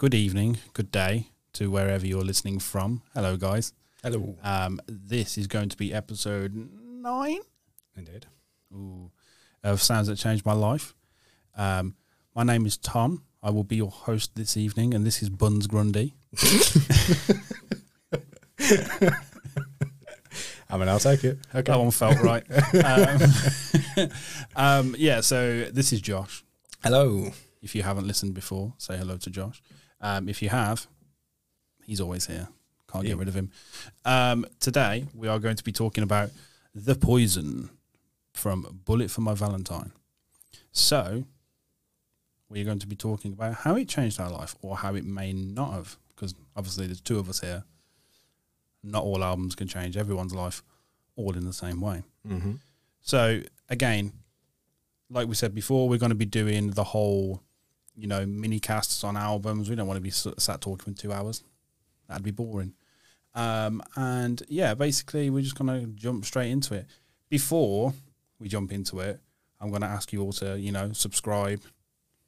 good evening, good day to wherever you're listening from. Hello, guys. Hello. Um, this is going to be episode nine Indeed. ooh, of Sounds That Changed My Life. Um, my name is Tom. I will be your host this evening, and this is Buns Grundy. I mean, I'll take it. Okay. That one felt right. um, um, yeah, so this is Josh. Hello. If you haven't listened before, say hello to Josh. Um, if you have, he's always here. Can't Yeah. get rid of him. Um, today, we are going to be talking about The Poison from Bullet for My Valentine. So, we're going to be talking about how it changed our life or how it may not have, because obviously there's two of us here. Not all albums can change everyone's life all in the same way. Mm-hmm. So again, like we said before, we're going to be doing the whole, you know, mini casts on albums. We don't want to be sat talking for two hours. That'd be boring. Um, and yeah, basically, we're just going to jump straight into it. Before we jump into it, I'm going to ask you all to, you know, subscribe,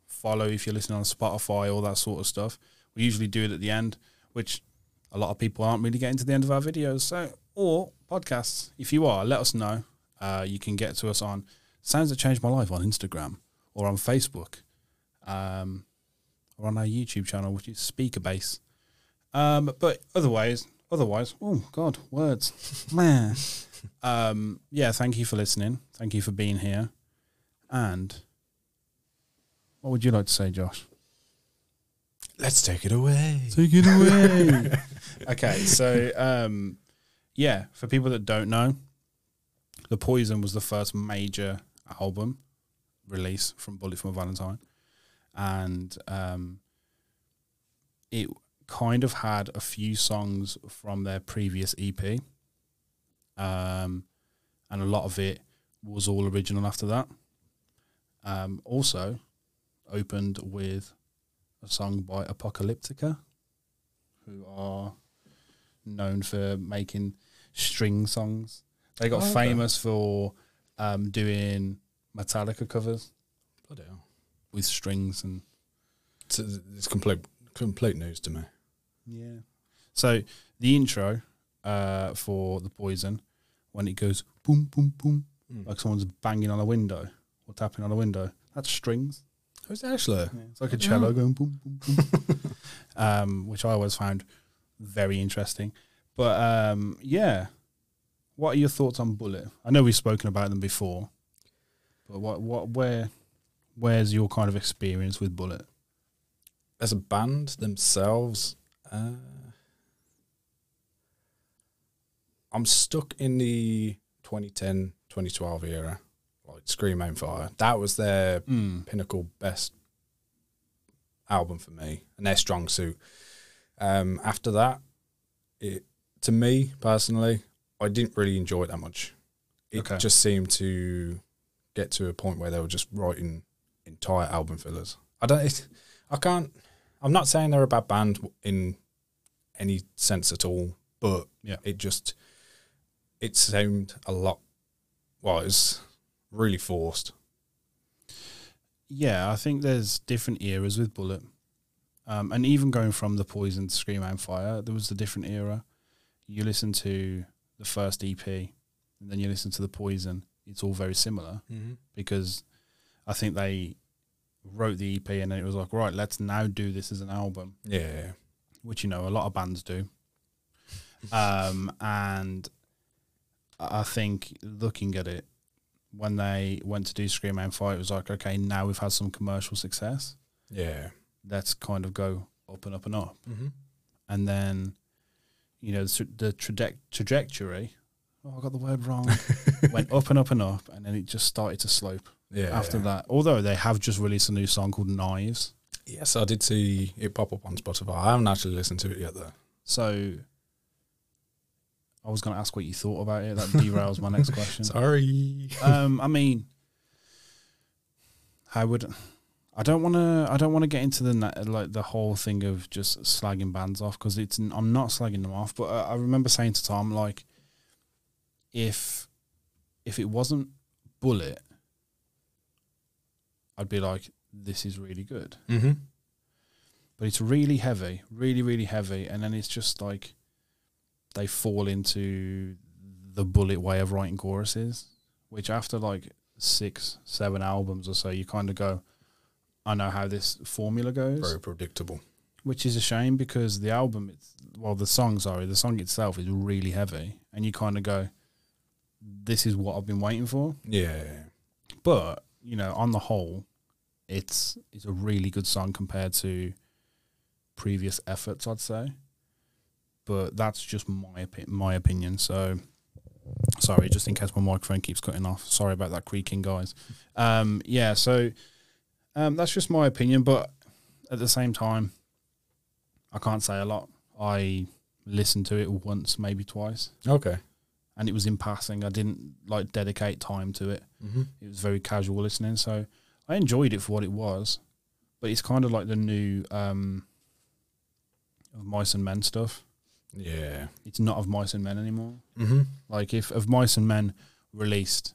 follow if you're listening on Spotify, all that sort of stuff. We usually do it at the end, which a lot of people aren't really getting to the end of our videos. So, or podcasts, if you are, let us know. Uh, you can get to us on Sounds That Changed My Life on Instagram or on Facebook um, or on our YouTube channel, which is Speaker Base. Um, but otherwise, otherwise, oh God, words, man. Um, yeah, thank you for listening. Thank you for being here. And what would you like to say, Josh? Let's take it away. Take it away. okay, so um, yeah, for people that don't know, The Poison was the first major album release from Bullet for a Valentine, and um, it kind of had a few songs from their previous EP, um, and a lot of it was all original after that. Um, also, opened with a song by Apocalyptica, who are known for making string songs. They got Oh, okay. famous for um, doing Metallica covers Bloody hell. With strings and It's, it's complete complete news to me. yeah. So the intro uh, for the Poison, when it goes boom boom boom, Mm. like someone's banging on a window or tapping on a window, that's strings. Who's actually? It's like a cello going boom, boom, boom, um, which I always found very interesting. But um, yeah, what are your thoughts on Bullet? I know we've spoken about them before, but what, what, where, where's your kind of experience with Bullet? As a band themselves, uh, I'm stuck in the 2010 2012 era, like Scream Aim Fire. That was their Mm. pinnacle best album for me and their strong suit. Um, after that, it to me personally, I didn't really enjoy it that much. It Okay. just seemed to get to a point where they were just writing entire album fillers. I don't. It, I can't. I'm not saying they're a bad band in any sense at all, but Yeah. it just it seemed a lot. Well, it was really forced. Yeah, I think there's different eras with Bullet. Um, and even going from the Poison to Scream Aim Fire, there was a different era. You listen to the first EP, and then you listen to the Poison. It's all very similar Mm-hmm. because I think they wrote the EP and then it was like, right, let's now do this as an album, Yeah. which you know a lot of bands do. Um, and I think looking at it, when they went to do Scream and Fight, it was like, okay, now we've had some commercial success. Yeah. Let's kind of go up and up and up. Mm-hmm. And then, you know, the, the traje- trajectory, oh, I got the word wrong, went up and up and up. And then it just started to slope Yeah. after that. Although they have just released a new song called Knives. Yes, I did see it pop up on Spotify. I haven't actually listened to it yet though. So I was going to ask what you thought about it. That derails my next question. Sorry. Um, I mean, I would. I don't want to. I don't want to get into the like the whole thing of just slagging bands off because it's. I'm not slagging them off, but I, I remember saying to Tom like, if if it wasn't Bullet, I'd be like, this is really good. Mm-hmm. but it's really heavy, really, really heavy, and then it's just like they fall into the bullet way of writing choruses, which after like six, seven albums or so, you kind of go, I know how this formula goes, Very predictable. which is a shame because the album, it's well, the song, sorry, the song itself is really heavy, and you kind of go, this is what I've been waiting for. Yeah. But you know, on the whole, it's it's a really good song compared to previous efforts, I'd say. But that's just my opi- my opinion. So, sorry, just in case my microphone keeps cutting off. Sorry about that creaking, guys. Um, yeah, so um, that's just my opinion. But at the same time, I can't say a lot. I listened to it once, maybe twice, Okay. And it was in passing. I didn't like dedicate time to it Mm-hmm. it was very casual listening. So I enjoyed it for what it was, but it's kind of like the new um, of Mice and Men stuff. Yeah. It's not of Mice and Men anymore. Mm-hmm. Like if of Mice and Men released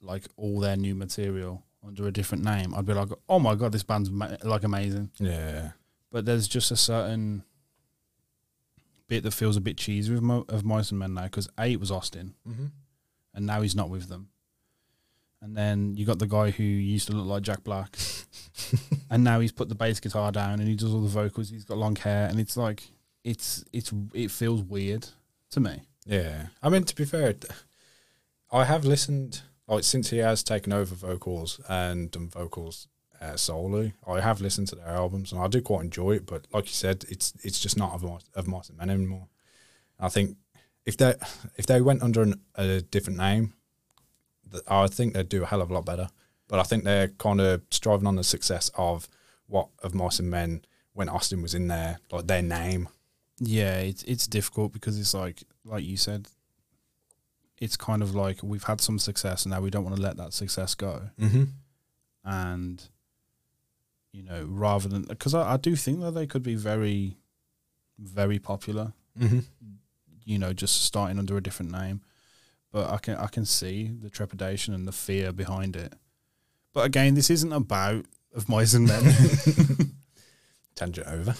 like all their new material under a different name, I'd be like, oh my god, this band's ma- like amazing. Yeah. But there's just a certain bit that feels a bit cheesy with Mo- of Mice and Men now because a it was Austin Mm-hmm. and now he's not with them. And then you got the guy who used to look like Jack Black, and now he's put the bass guitar down and he does all the vocals. He's got long hair, and it's like it's it's it feels weird to me. Yeah. I mean, to be fair, I have listened like since he has taken over vocals and done vocals uh, solely. I have listened to their albums and I do quite enjoy it. But like you said, it's it's just not of my, of and Men anymore. I think if they if they went under an, a different name, I think they'd do a hell of a lot better. But I think they're kind of striving on the success of what of Mice and Men when Austin was in there, like their name. Yeah, it's it's difficult because it's like like you said, it's kind of like we've had some success and now we don't want to let that success go. Mm-hmm. And you know, rather than because I, I do think that they could be very, very popular. Mm-hmm. you know, just starting under a different name. But I can I can see the trepidation and the fear behind it. But again, this isn't about of mice and men. Tangent over.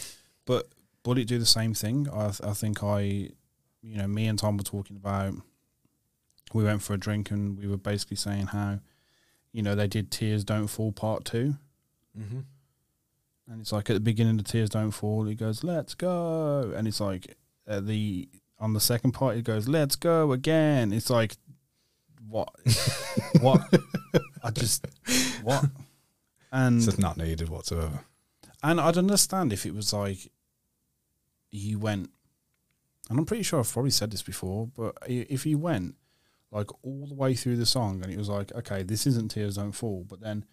but would it do the same thing? I th- I think I, you know, me and Tom were talking about. We went for a drink and we were basically saying how, you know, they did Tears Don't Fall Part Two, Mm-hmm. And it's like at the beginning the Tears Don't Fall, He goes Let's go, and it's like at the on the second part he goes Let's go again. It's like what, what? I just what, and It's not needed whatsoever. And I'd understand if it was like you went, and I'm pretty sure I've probably said this before, but if you went like all the way through the song and it was like, okay, this isn't Tears Don't Fall, but then,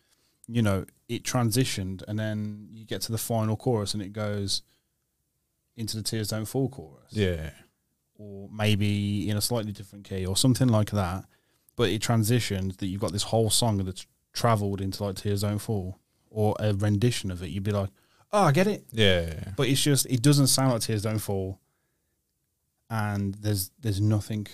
you know, it transitioned and then you get to the final chorus and it goes into the Tears Don't Fall chorus. Yeah. Or maybe in a slightly different key or something like that. But it transitioned that you've got this whole song that's traveled into like Tears Don't Fall or a rendition of it. You'd be like, oh, I get it. Yeah. But it's just it doesn't sound like Tears Don't Fall, and there's there's nothing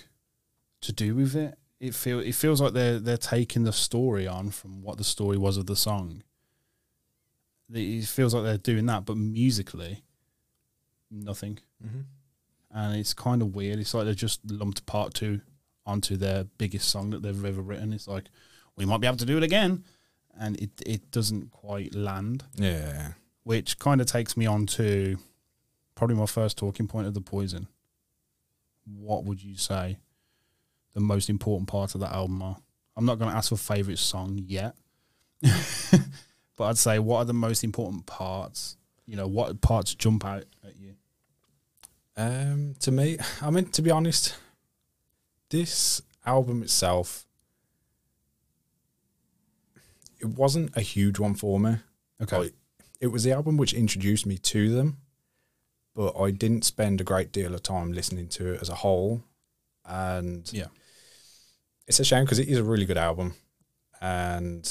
to do with it. It feel it feels like they're they're taking the story on from what the story was of the song. It feels like they're doing that, but musically, nothing, Mm-hmm. and it's kind of weird. It's like they just lumped part two onto their biggest song that they've ever written. It's like we might be able to do it again, and it it doesn't quite land Yeah. which kind of takes me on to probably my first talking point of the poison. What would you say the most important parts of that album are? I'm not going to ask for favorite song yet, but I'd say what are the most important parts? You know, what parts jump out at you? Um, to me, I mean, to be honest, this album itself, it wasn't a huge one for me. Okay, Like, it was the album which introduced me to them, but I didn't spend a great deal of time listening to it as a whole. And Yeah. It's a shame because it is a really good album. And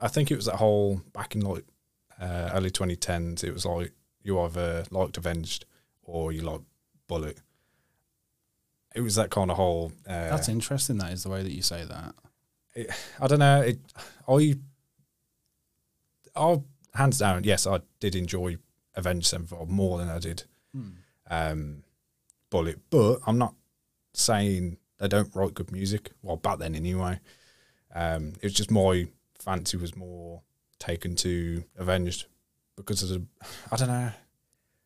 I think it was that whole back in like uh, early 2010s, it was like you either liked Avenged or you liked Bullet. It was that kind of whole. Uh, that's interesting. That is the way that you say that. I don't know. It, I, I, hands down, yes, I did enjoy Avenged Sevenfold more than I did Hmm. um, Bullet, but I'm not saying they don't write good music. Well, back then anyway. Um, it was just my fancy was more taken to Avenged because of the, I don't know.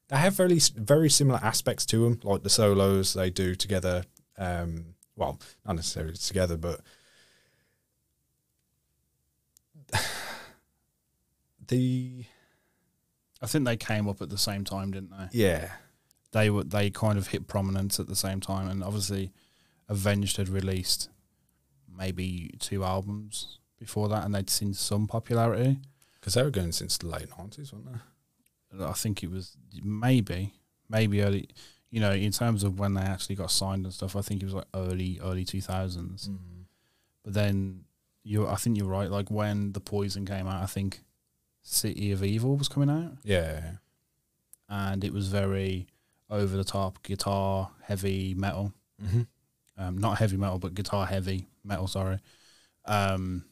They have very very similar aspects to them, like the solos they do together. Um, well, not necessarily together, but the I think they came up at the same time, didn't they? yeah They were they kind of hit prominence at the same time, and obviously, Avenged had released maybe two albums before that, and they'd seen some popularity. because they were going since the late nineties, weren't they? I think it was maybe maybe early. You know, in terms of when they actually got signed and stuff, I think it was like early early two thousands. But then you, I think you're right. Like when the Poison came out, I think City of Evil was coming out, Yeah, and it was very over the top guitar heavy metal. mm-hmm. Um, not heavy metal, but guitar heavy metal. Sorry. Um,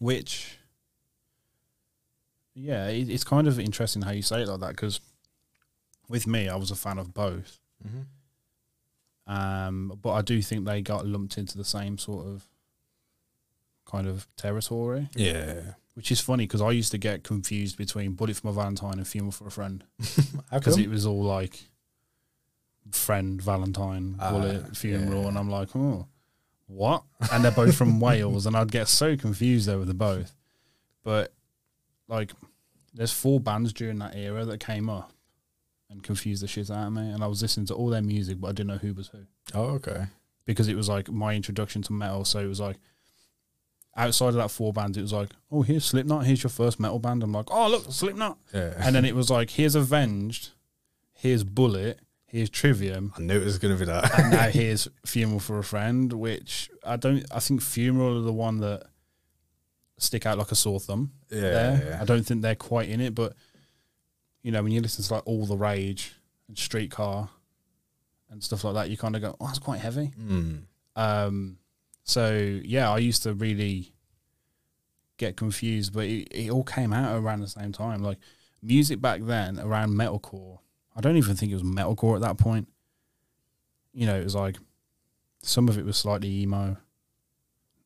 which, yeah, it, it's kind of interesting how you say it like that because with me, I was a fan of both. Mm-hmm. Um, but I do think they got lumped into the same sort of kind of territory, yeah. which is funny because I used to get confused between Bullet for My Valentine and Funeral for a Friend because it was all like friend, Valentine, Ah, Bullet, Funeral, yeah. and I'm like, oh, what? And they're both from Wales, and I'd get so confused over the both. But like, there's four bands during that era that came up and confused the shit out of me, and I was listening to all their music, but I didn't know who was who oh, okay. because it was like my introduction to metal. So it was like outside of that four bands, it was like, oh, here's Slipknot, here's your first metal band. I'm like, oh, look, Slipknot. Yeah. And then it was like, here's Avenged, here's Bullet, here's Trivium, I knew it was going to be that. and now here's Funeral for a Friend, which I don't, I think Funeral are the one that stick out like a sore thumb yeah, there. yeah. I don't think they're quite in it, but you know, when you listen to like All the Rage and Streetcar and stuff like that, you kind of go, oh, that's quite heavy. Mm. Um, so yeah, I used to really get confused, but it, it all came out around the same time. Like music back then around metalcore, I don't even think it was metalcore at that point. You know, it was like some of it was slightly emo.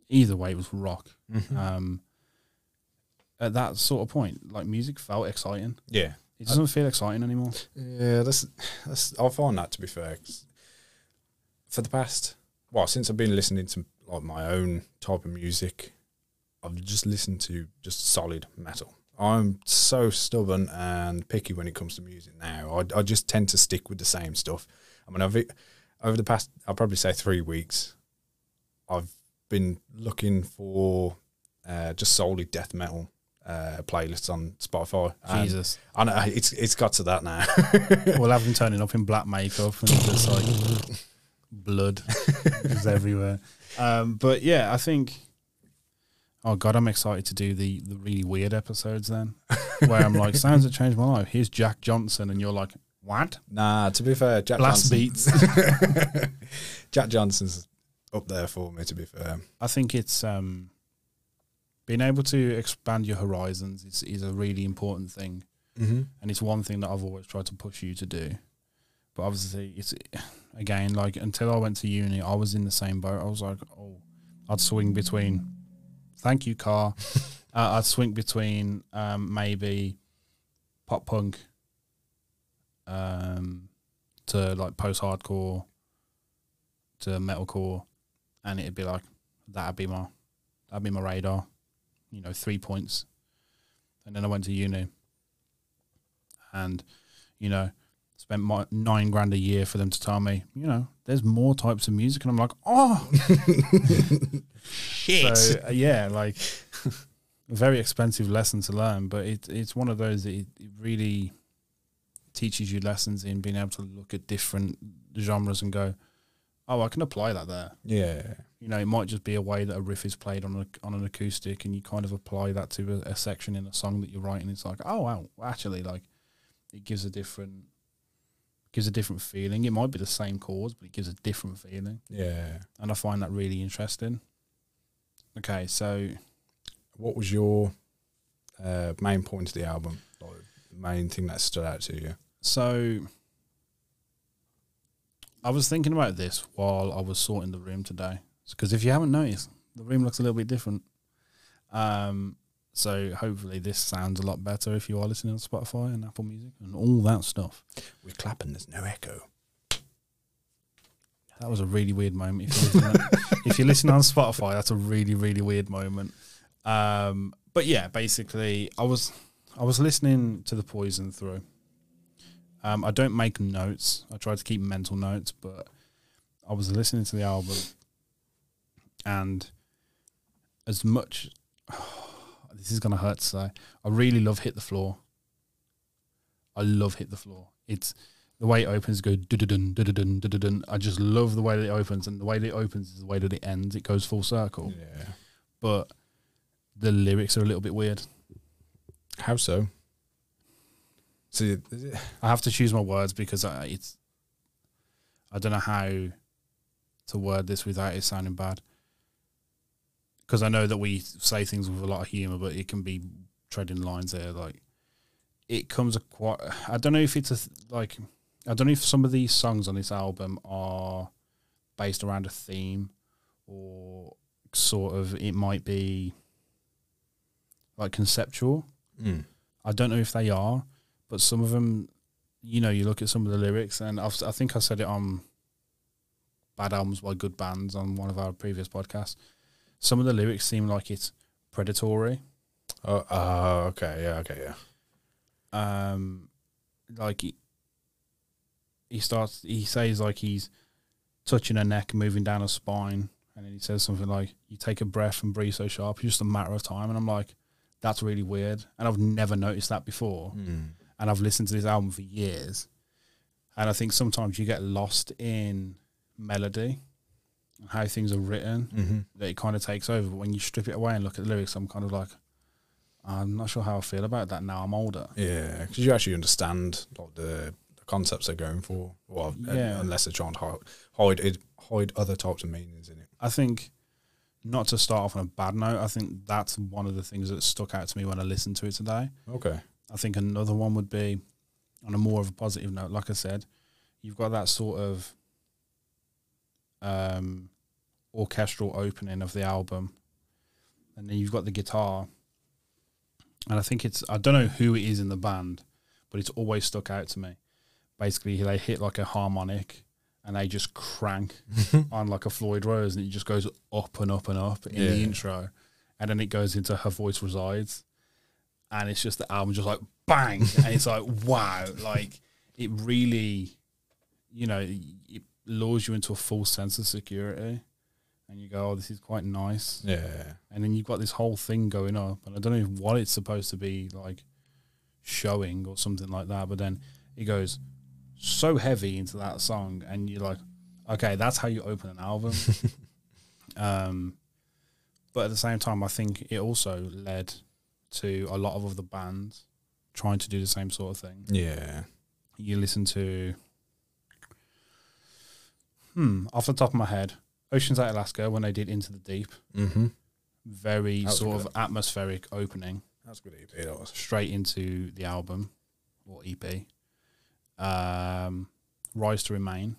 Either way, it was rock. Mhm. Um, at that sort of point, like music felt exciting. yeah. It doesn't feel exciting anymore. Yeah, that's that's. I find that to be fair. for the past, well, since I've been listening to like my own type of music, I've just listened to just solid metal. I'm so stubborn and picky when it comes to music now. I, I just tend to stick with the same stuff. I mean, I've over the past, I'll probably say three weeks, I've been looking for uh, just solely death metal uh, playlists on Spotify. And Jesus, I know it's it's got to that now. we'll have them turning up in black makeup and just like blood is everywhere. Um, but yeah, I think. Oh god, I'm excited to do the the really weird episodes then, where I'm like, sounds that changed my life. Here's Jack Johnson, and you're like, what? Nah, to be fair, Jack Blast Johnson, beats. Jack Johnson's up there for me. To be fair, I think it's um, being able to expand your horizons is is a really important thing. mm-hmm. and it's one thing that I've always tried to push you to do. But obviously, it's again like until I went to uni, I was in the same boat. I was like, oh, I'd swing between. Thank you, car. uh, I'd swing between um, maybe pop punk um, to like post hardcore to metalcore, and it'd be like that'd be my that'd be my radar. You know, three points, and then I went to uni and you know spent my nine grand a year for them to tell me you know there's more types of music and i'm like oh shit. so uh, yeah like a very expensive lesson to learn but it, it's one of those that it, it really teaches you lessons in being able to look at different genres and go oh i can apply that there. Yeah, you know it might just be a way that a riff is played on a, on an acoustic and you kind of apply that to a, a section in a song that you're writing. It's like oh wow actually like it gives a different gives a different feeling it might be the same chords but it gives a different feeling yeah. and i find that really interesting okay so What was your uh, main point of the album? Like, main thing that stood out to you? So I was thinking about this while I was sorting the room today. Because if you haven't noticed, the room looks a little bit different. Um, so hopefully this sounds a lot better if you are listening on Spotify and Apple Music and all that stuff. We're clapping. There's no echo. That was a really weird moment. If you're listening, if you're listening on Spotify, that's a really really weird moment. Um, but yeah, basically, I was I was listening to the Poison through. Um, I don't make notes. I try to keep mental notes, but I was listening to the album, and as much this is gonna hurt to say, I really love "Hit the Floor." I love "Hit the Floor." It's the way it opens go dun dun dun dun dun. I just love the way that it opens, and the way that it opens is the way that it ends. It goes full circle, Yeah. but the lyrics are a little bit weird. How so? So I have to choose my words because I, it's. I don't know how to word this without it sounding bad. Because I know that we say things with a lot of humor, but it can be treading lines there. Like it comes a quite. I don't know if it's a like. I don't know if some of these songs on this album are based around a theme, or sort of it might be like conceptual. mm. I don't know if they are, but some of them, you know, you look at some of the lyrics, and I've, I think I said it on Bad Albums by Good Bands on one of our previous podcasts. Some of the lyrics seem like it's predatory. Oh, uh, okay, yeah, okay, yeah. Um, like he, he starts, he says like he's touching her neck, moving down her spine, and then he says something like, "You take a breath and breathe so sharp, it's just a matter of time." And I'm like, that's really weird, and I've never noticed that before. Mm. and I've listened to this album for years. And I think sometimes you get lost in melody how things are written Mm-hmm. that it kind of takes over. But when you strip it away and look at the lyrics, I'm kind of like, I'm not sure how I feel about that now. I'm older. Yeah, because you actually understand like the, the concepts they're going for. Well, Yeah. unless they're trying to hide hide, hide other types of meanings in it. I think, not to start off on a bad note, I think that's one of the things that stuck out to me when I listened to it today. Okay. I think another one would be on a more of a positive note. Like I said, you've got that sort of um, orchestral opening of the album, and then you've got the guitar. And I think it's I don't know who it is in the band, but it's always stuck out to me. Basically, they hit like a harmonic, and they just crank on like a Floyd Rose, and it just goes up and up and up in the intro, and then it goes into Her Voice Resides, and it's just the album just like bang, and it's like wow, like it really, you know, it lures you into a full sense of security, and you go, oh, this is quite nice, Yeah. and then you've got this whole thing going up, and I don't know what it's supposed to be like showing or something like that, but then it goes so heavy into that song, and you're like, okay, that's how you open an album. um, but at the same time, I think it also led to a lot of other bands trying to do the same sort of thing. Yeah. You listen to, hmm, off the top of my head, Oceans Ate Alaska when they did Into the Deep, Mm-hmm. very sort of atmospheric opening That's good. EP. That was. straight into the album or EP. Um, Rise to Remain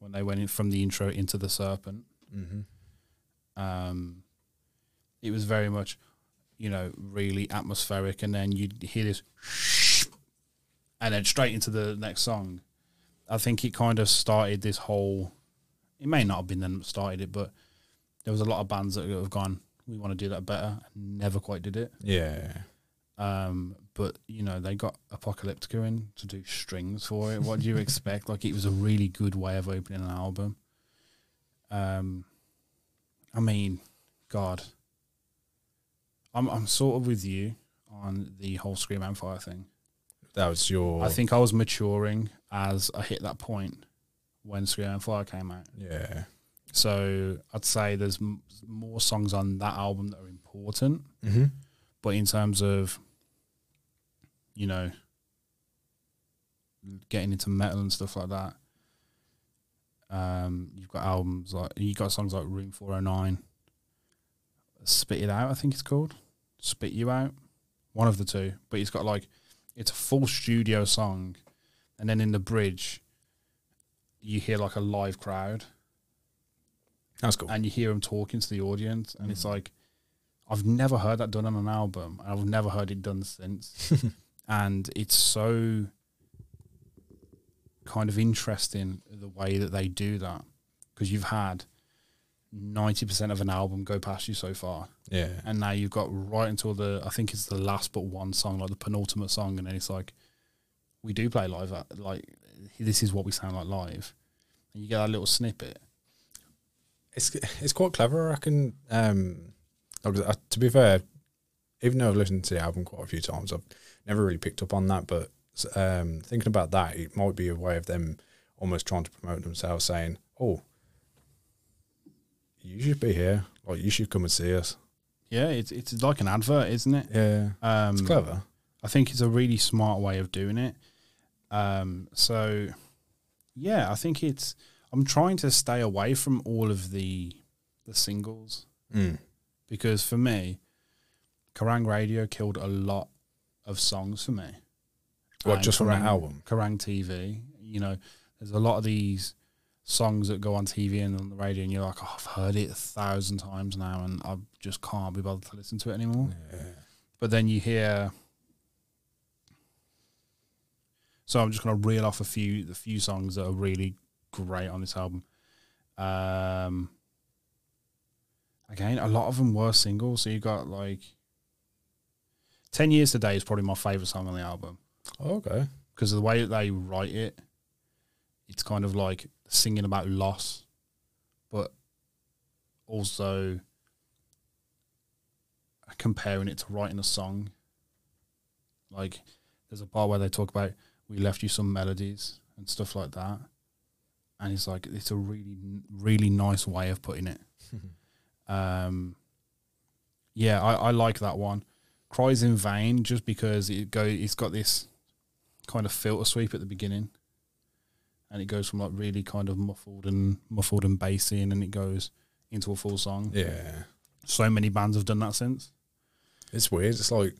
when they went in from the intro into the Serpent. Mm-hmm. Um, it was very much, you know, really atmospheric, and then you'd hear this, and then straight into the next song. I think it kind of started this whole. It may not have been them that started it, but there was a lot of bands that have gone. We want to do that better, and never quite did it. Yeah. Um, but you know, they got Apocalyptica in to do strings for it. What do you expect? Like it was a really good way of opening an album. Um, I mean, God, I'm I'm sort of with you on the whole Scream Aim Fire thing. That was your. I think I was maturing as I hit that point when Scream Aim Fire came out. Yeah. So I'd say there's m- more songs on that album that are important. Mm-hmm. but in terms of you know getting into metal and stuff like that um you've got albums like you got songs like room 409 spit it out i think it's called spit you out one of the two. But he's got like it's a full studio song, and then in the bridge, you hear like a live crowd, That's cool. and you hear them talking to the audience, and it's Mm. like I've never heard that done on an album. and I've never heard it done since, and it's so kind of interesting the way that they do that because you've had ninety percent of an album go past you so far, yeah. and now you've got right until the I think it's the last but one song, like the penultimate song, and then it's like we do play live. At, like this is what we sound like live, and you get that little snippet. It's it's quite clever, I reckon. Um, uh, to be fair, even though I've listened to the album quite a few times, I've never really picked up on that. But um, thinking about that, it might be a way of them almost trying to promote themselves, saying, "Oh, you should be here. Like, you should come and see us." Yeah, it's it's like an advert, isn't it? Yeah, Um, it's clever. I think it's a really smart way of doing it. Um, so, yeah, I think it's. I'm trying to stay away from all of the the singles Mm. because for me, Kerrang Radio killed a lot of songs for me. What, And just from that album? Kerrang TV. You know, there's a lot of these songs that go on TV and on the radio, and you're like, oh, I've heard it a thousand times now, and I just can't be bothered to listen to it anymore. Yeah. But then you hear. So I'm just going to reel off a few the few songs that are really great on this album. Um, again, a lot of them were singles. So you got like Ten Years Today is probably my favorite song on the album Okay. because of the way that they write it. It's kind of like singing about loss, but also comparing it to writing a song. Like, there's a part where they talk about we left you some melodies and stuff like that, and it's like it's a really, really nice way of putting it. Um, yeah, I, I like that one. Cries in vain, just because it go. It's got this kind of filter sweep at the beginning, and it goes from like really kind of muffled and muffled and bassy, and then it goes into a full song. yeah. So many bands have done that since. It's weird. It's like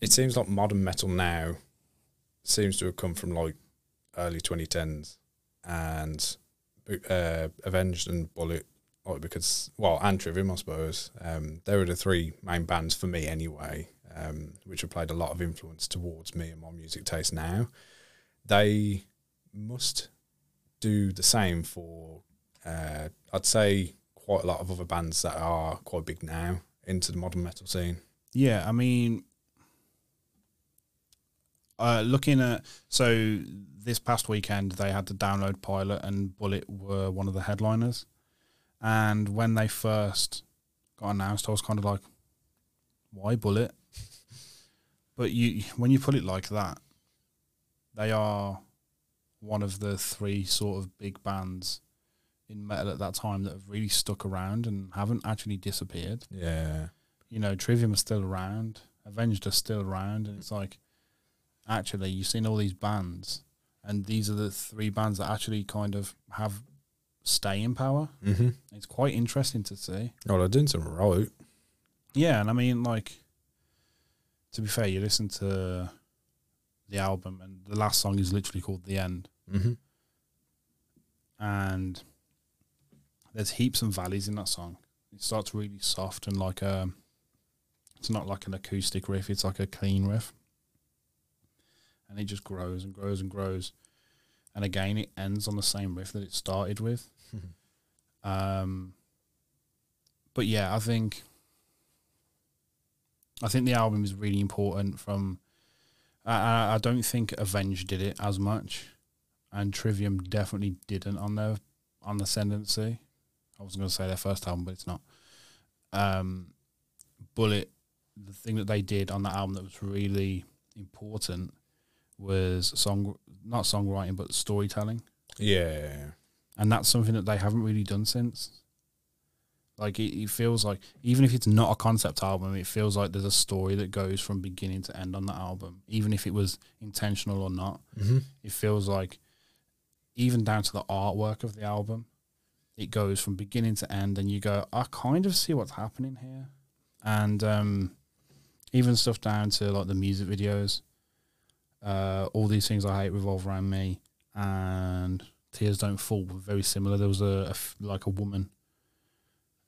it seems like modern metal now seems to have come from like early 2010s, and uh, Avenged and Bullet, like because well, and Trivium, I suppose. Um, they were the three main bands for me anyway, um, which have played a lot of influence towards me and my music taste now. They must do the same for, uh, I'd say, quite a lot of other bands that are quite big now into the modern metal scene. Yeah, I mean, uh, looking at so this past weekend they had the download pilot and Bullet were one of the headliners, and when they first got announced, I was kind of like, "Why Bullet?" but you, when you put it like that, they are one of the three sort of big bands in metal at that time that have really stuck around and haven't actually disappeared Yeah. you know, Trivium is still around, Avenged are still around, and it's like, actually, you've seen all these bands, and these are the three bands that actually kind of have staying power. Mm-hmm. It's quite interesting to see. Oh, they're doing something right. Yeah, and I mean, like, to be fair, you listen to the album, and the last song is literally called "The End," Mm-hmm. and there's heaps and valleys in that song. It starts really soft and like a, it's not like an acoustic riff. It's like a clean riff, and it just grows and grows and grows, and again it ends on the same riff that it started with. Um, but yeah, I think I think the album is really important. From I, I, don't think Avenged did it as much, and Trivium definitely didn't on their on the Ascendancy. I was going to say their first album, but it's not. Um, Bullet, the thing that they did on that album that was really important was song, not songwriting, but storytelling Yeah. and that's something that they haven't really done since. Like it, it feels like even if it's not a concept album, it feels like there's a story that goes from beginning to end on that album, even if it was intentional or not. Mm-hmm. It feels like even down to the artwork of the album, it goes from beginning to end, and you go, I kind of see what's happening here, and um, even stuff down to like the music videos. Uh, all these things I hate revolve around me, and Tears Don't Fall very similar. There was a, a like a woman,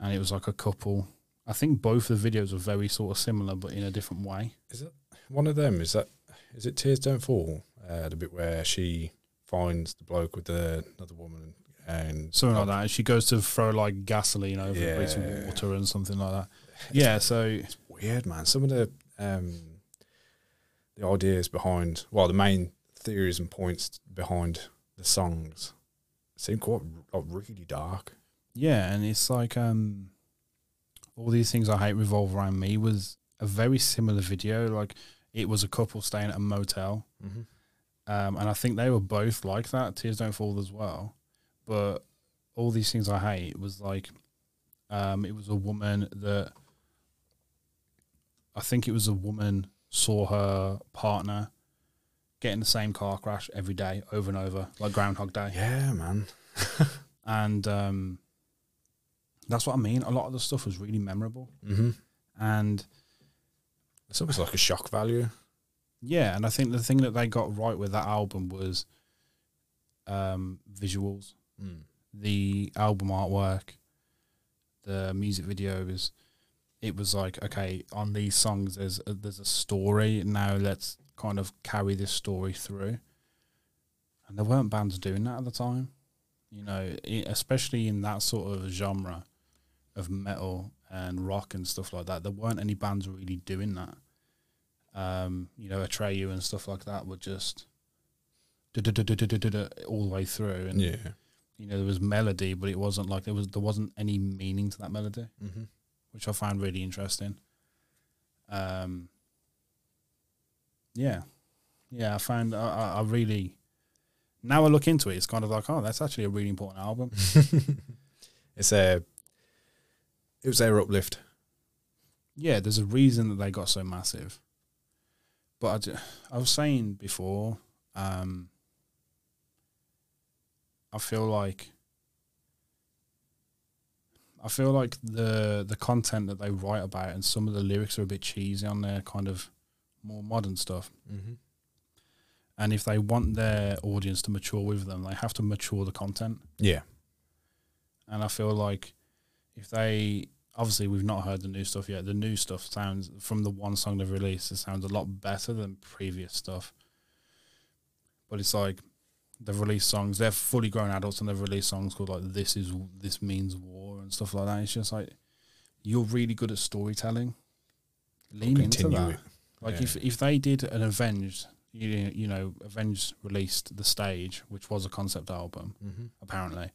and it was like a couple. I think both the videos were very sort of similar, but in a different way. Is it one of them? Is that is it Tears Don't Fall? Uh, the bit where she finds the bloke with the another woman and Something like that. She goes to throw like gasoline over Yeah. some water and something like that. Yeah, so It's weird, man. Some of the um, the ideas behind, well, the main theories and points behind the songs seem quite like really dark. Yeah, and it's like um all these things I hate revolve around me was a very similar video. Like it was a couple staying at a motel. Mm-hmm. Um and I think they were both like that, Tears Don't Fall as well. But all these things I hate was like um it was a woman that I think it was a woman saw her partner get in the same car crash every day over and over, like Groundhog Day. Yeah, man. and um, that's what I mean. A lot of the stuff was really memorable, Mm-hmm. and It's almost like a shock value. yeah, and I think the thing that they got right with that album was um, visuals, Mm. the album artwork, the music videos. It was like okay, on these songs, there's a, there's a story. Now let's kind of carry this story through. And there weren't bands doing that at the time, you know, especially in that sort of genre of metal and rock and stuff like that. There weren't any bands really doing that. Um, you know, Atreyu and stuff like that were just all the way through, and Yeah. you know there was melody, but it wasn't like there was there wasn't any meaning to that melody, Mm-hmm. which I found really interesting. Um, yeah, yeah, I found I, I I really now I look into it, it's kind of like oh, that's actually a really important album. it's a. It was their uplift. yeah, there's a reason that they got so massive. But I, I was saying before, um, I feel like I feel like the the content that they write about and some of the lyrics are a bit cheesy on their kind of more modern stuff. Mm-hmm. And if they want their audience to mature with them, they have to mature the content. Yeah. And I feel like if they obviously we've not heard the new stuff yet. The new stuff sounds from the one song they've released, it sounds a lot better than previous stuff. But it's like they've released songs, they're fully grown adults and they've released songs called like This is This Means War and stuff like that. It's just like you're really good at storytelling. Lean into that. it. Like Yeah. if if they did an Avenged you, you know, Avenged released the stage, which was a concept album, Mm-hmm. apparently.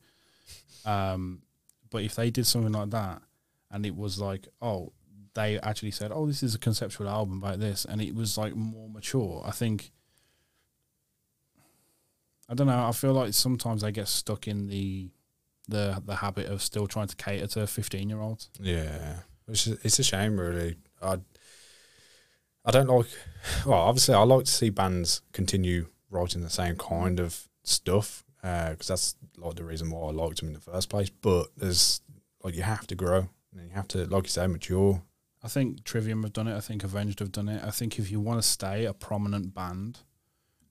Um, but if they did something like that, and it was like, oh, they actually said, oh, this is a conceptual album about this, and it was like more mature. I think. I don't know. I feel like sometimes they get stuck in the, the the habit of still trying to cater to fifteen year olds. Yeah, is, it's a shame, really. I I don't like. Well, obviously, I like to see bands continue writing the same kind of stuff because that's like the reason why I liked them in the first place. But there's like you have to grow and you have to, like you say, mature. I think Trivium have done it. I think Avenged have done it. I think if you want to stay a prominent band,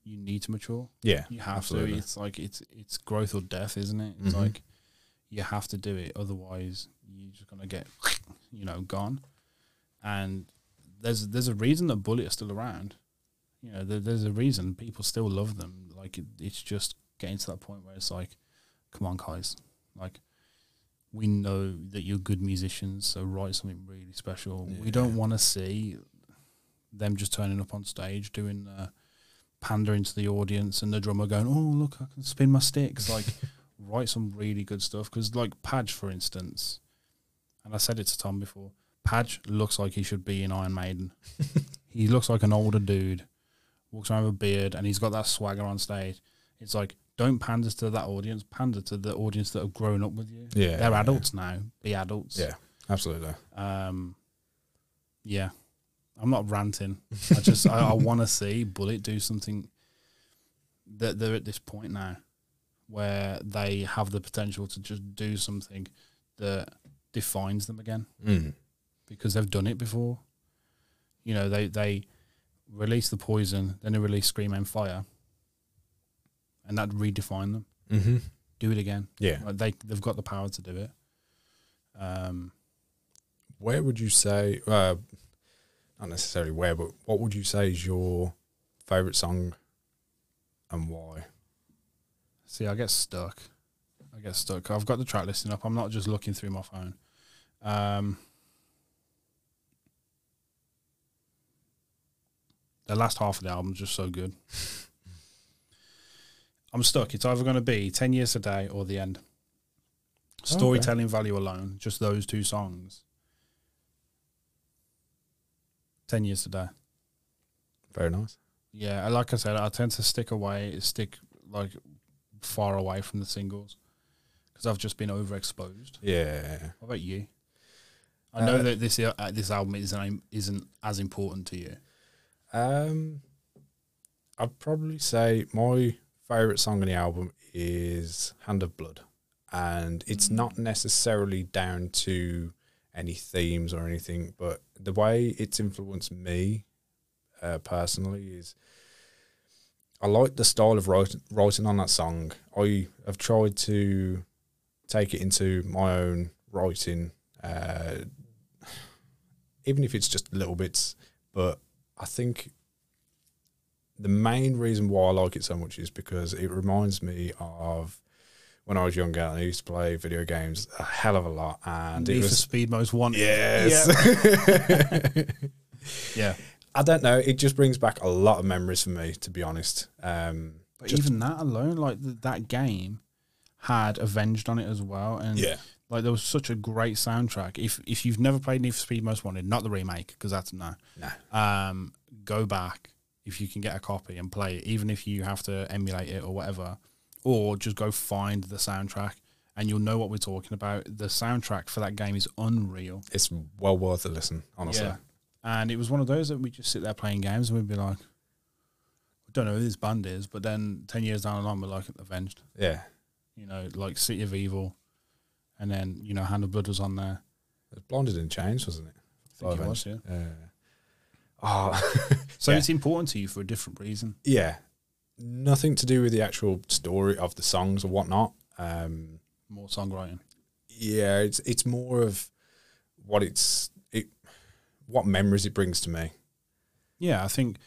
you need to mature. Yeah, You have absolutely. to. It's like it's it's growth or death, isn't it? It's Mhm. like you have to do it, otherwise you're just gonna get you know gone. And there's there's a reason that Bullet are still around. You know, there, there's a reason people still love them. Like it, it's just getting to that point where it's like, come on, guys, like. We know that you're good musicians, so write something really special. We don't want to see them just turning up on stage doing uh, pandering to the audience and the drummer going, "Oh, look, I can spin my sticks." Like, write some really good stuff because, like Padge, for instance, and I said it to Tom before. Padge looks like he should be in Iron Maiden. he looks like an older dude, walks around with a beard, and he's got that swagger on stage. It's like, don't pander to that audience. Pander to the audience that have grown up with you. Yeah, They're yeah. adults now. Be adults. Yeah, absolutely. Um, yeah, I'm not ranting. I just I, I want to see Bullet do something that they're at this point now where they have the potential to just do something that defines them again Mm. because they've done it before. You know, they they released the poison, then they release Scream Aim Fire, and that redefine them. Mm-hmm. Do it again. Yeah. Like they they've got the power to do it. Um, Where would you say, uh, not necessarily where, but what would you say is your favorite song and why? see, I get stuck. I get stuck. I've got the track listing up. I'm not just looking through my phone. Um, the last half of the album's just so good. I'm stuck. It's either going to be 10 Years Today or The End. Storytelling value alone, just those two songs. 10 Years Today. Very nice. Yeah, like I said, I tend to stick away, stick like far away from the singles because I've just been overexposed. Yeah. What about you? I know Uh, that this uh, this album isn't isn't as important to you. Um, I'd probably say my favorite song on the album is "Hand of Blood," and it's Mm. not necessarily down to any themes or anything, but the way it's influenced me uh, personally is I like the style of writing, writing on that song. I have tried to take it into my own writing, uh, even if it's just little bits. But I think the main reason why I like it so much is because it reminds me of when I was younger and I used to play video games a hell of a lot, and Need it for Speed Most Wanted. yes. Yeah, I don't know. It just brings back a lot of memories for me, to be honest. Um, but just- even that alone, like th- that game, had Avenged on it as well, and yeah, like there was such a great soundtrack. If if you've never played Need for Speed Most Wanted, not the remake because that's no. no, um, go back if you can get a copy and play it, even if you have to emulate it or whatever, or just go find the soundtrack and you'll know what we're talking about. The soundtrack for that game is unreal. it's well worth a listen. Honestly, Yeah. And it was one of those that we just sit there playing games and we'd be like, I don't know who this band is, but then 10 years down the line, we're like, Avenged, yeah. you know, like City of Evil. And then, you know, Hand of Blood was on there. It was Blinded in Chains, wasn't it? I think it was, yeah. Yeah. Oh, So Yeah. it's important to you for a different reason. yeah. Nothing to do with the actual story of the songs or whatnot. Um, More songwriting. yeah, it's it's more of what it's it, what memories it brings to me. Yeah, I think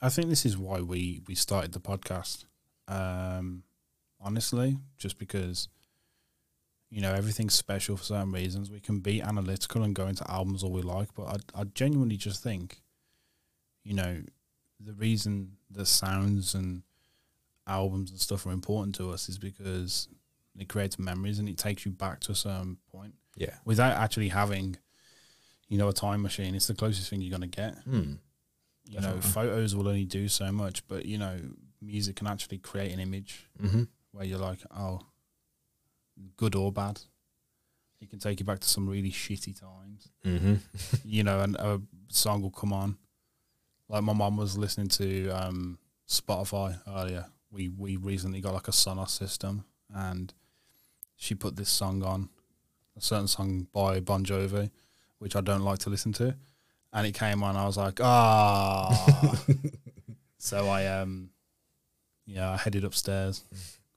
I think this is why we we started the podcast. Um, honestly, just because you know everything's special for certain reasons. We can be analytical and go into albums all we like, but I I genuinely just think, you know, the reason the sounds and albums and stuff are important to us is because it creates memories and it takes you back to a certain point Yeah. without actually having, you know, a time machine. It's the closest thing you're gonna get Hmm. you know, photos will only do so much, but you know, music can actually create an image Mm-hmm. where you're like, oh, good or bad. It can take you back to some really shitty times, Mm-hmm. you know, and a song will come on. Like my mom was listening to um, Spotify earlier. We we recently got like a Sonos system, and she put this song on, a certain song by Bon Jovi, which I don't like to listen to, and it came on. I was like, ah. so I um, yeah, I headed upstairs,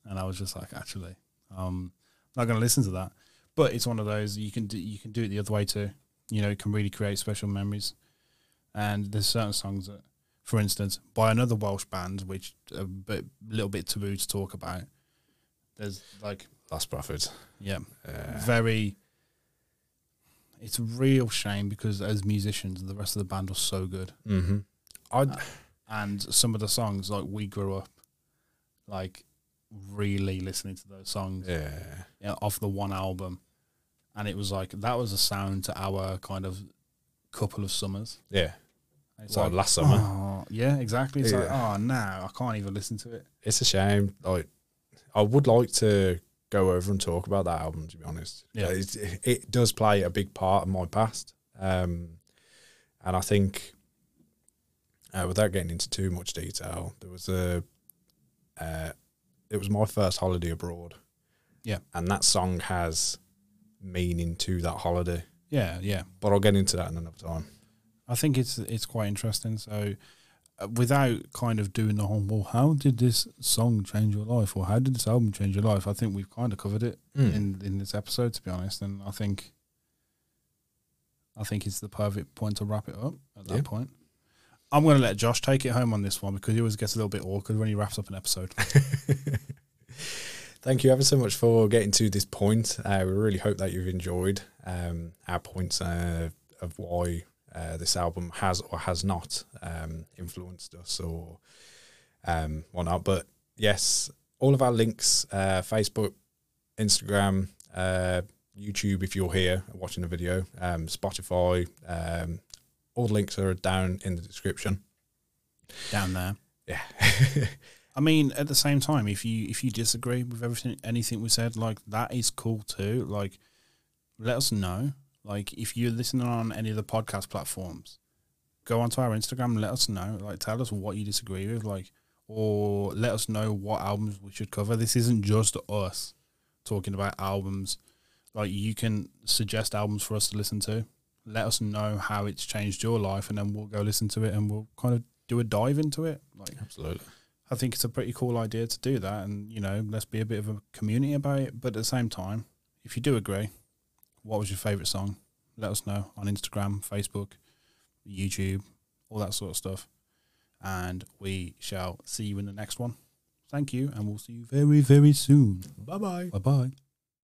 and I was just like, actually, um, not going to listen to that. But it's one of those you can do. You can do it the other way too. You know, it can really create special memories. And there's certain songs that, for instance, by another Welsh band, which a bit, little bit taboo to talk about. There's like, Last Prophet. yeah, Uh, very. It's a real shame because as musicians, the rest of the band was so good, mm-hmm. I and some of the songs like we grew up, like really listening to those songs yeah. you know, off the one album, and it was like that was a sound to our kind of couple of summers. Yeah. It's Well, like, last summer. oh, yeah, exactly. It's like, oh, now I can't even listen to it. It's a shame. Like, I would like to go over and talk about that album. To be honest, Yeah. it, it does play a big part of my past, um, and I think, uh, without getting into too much detail, there was a, uh, it was my first holiday abroad. Yeah. and that song has meaning to that holiday, Yeah, yeah. but I'll get into that in another time. I think it's it's quite interesting. So, uh, without kind of doing the whole, well, how did this song change your life, or how did this album change your life? I think we've kind of covered it Mm. in in this episode, to be honest. And I think, I think it's the perfect point to wrap it up at that Yeah. point. I'm going to let Josh take it home on this one because he always gets a little bit awkward when he wraps up an episode. Thank you ever so much for getting to this point. Uh, we really hope that you've enjoyed um, our points uh, of why uh, this album has or has not um, influenced us or um, whatnot. But yes, all of our links uh, Facebook, Instagram, uh, YouTube, if you're here watching the video, um, Spotify, um, all the links are down in the description. Down there. Yeah. I mean, at the same time, if you if you disagree with everything anything we said, like that is cool too. Like, let us know. Like, if you're listening on any of the podcast platforms, go onto our Instagram and let us know. Like, tell us what you disagree with, like, or let us know what albums we should cover. This isn't just us talking about albums. Like, you can suggest albums for us to listen to. Let us know how it's changed your life, and then we'll go listen to it and we'll kind of do a dive into it. Like, Absolutely. I think it's a pretty cool idea to do that, and you know, let's be a bit of a community about it. But at the same time, if you do agree, what was your favorite song? Let us know on Instagram, Facebook, YouTube, all that sort of stuff, and we shall see you in the next one. Thank you, and we'll see you very, very soon. Bye bye. Bye bye.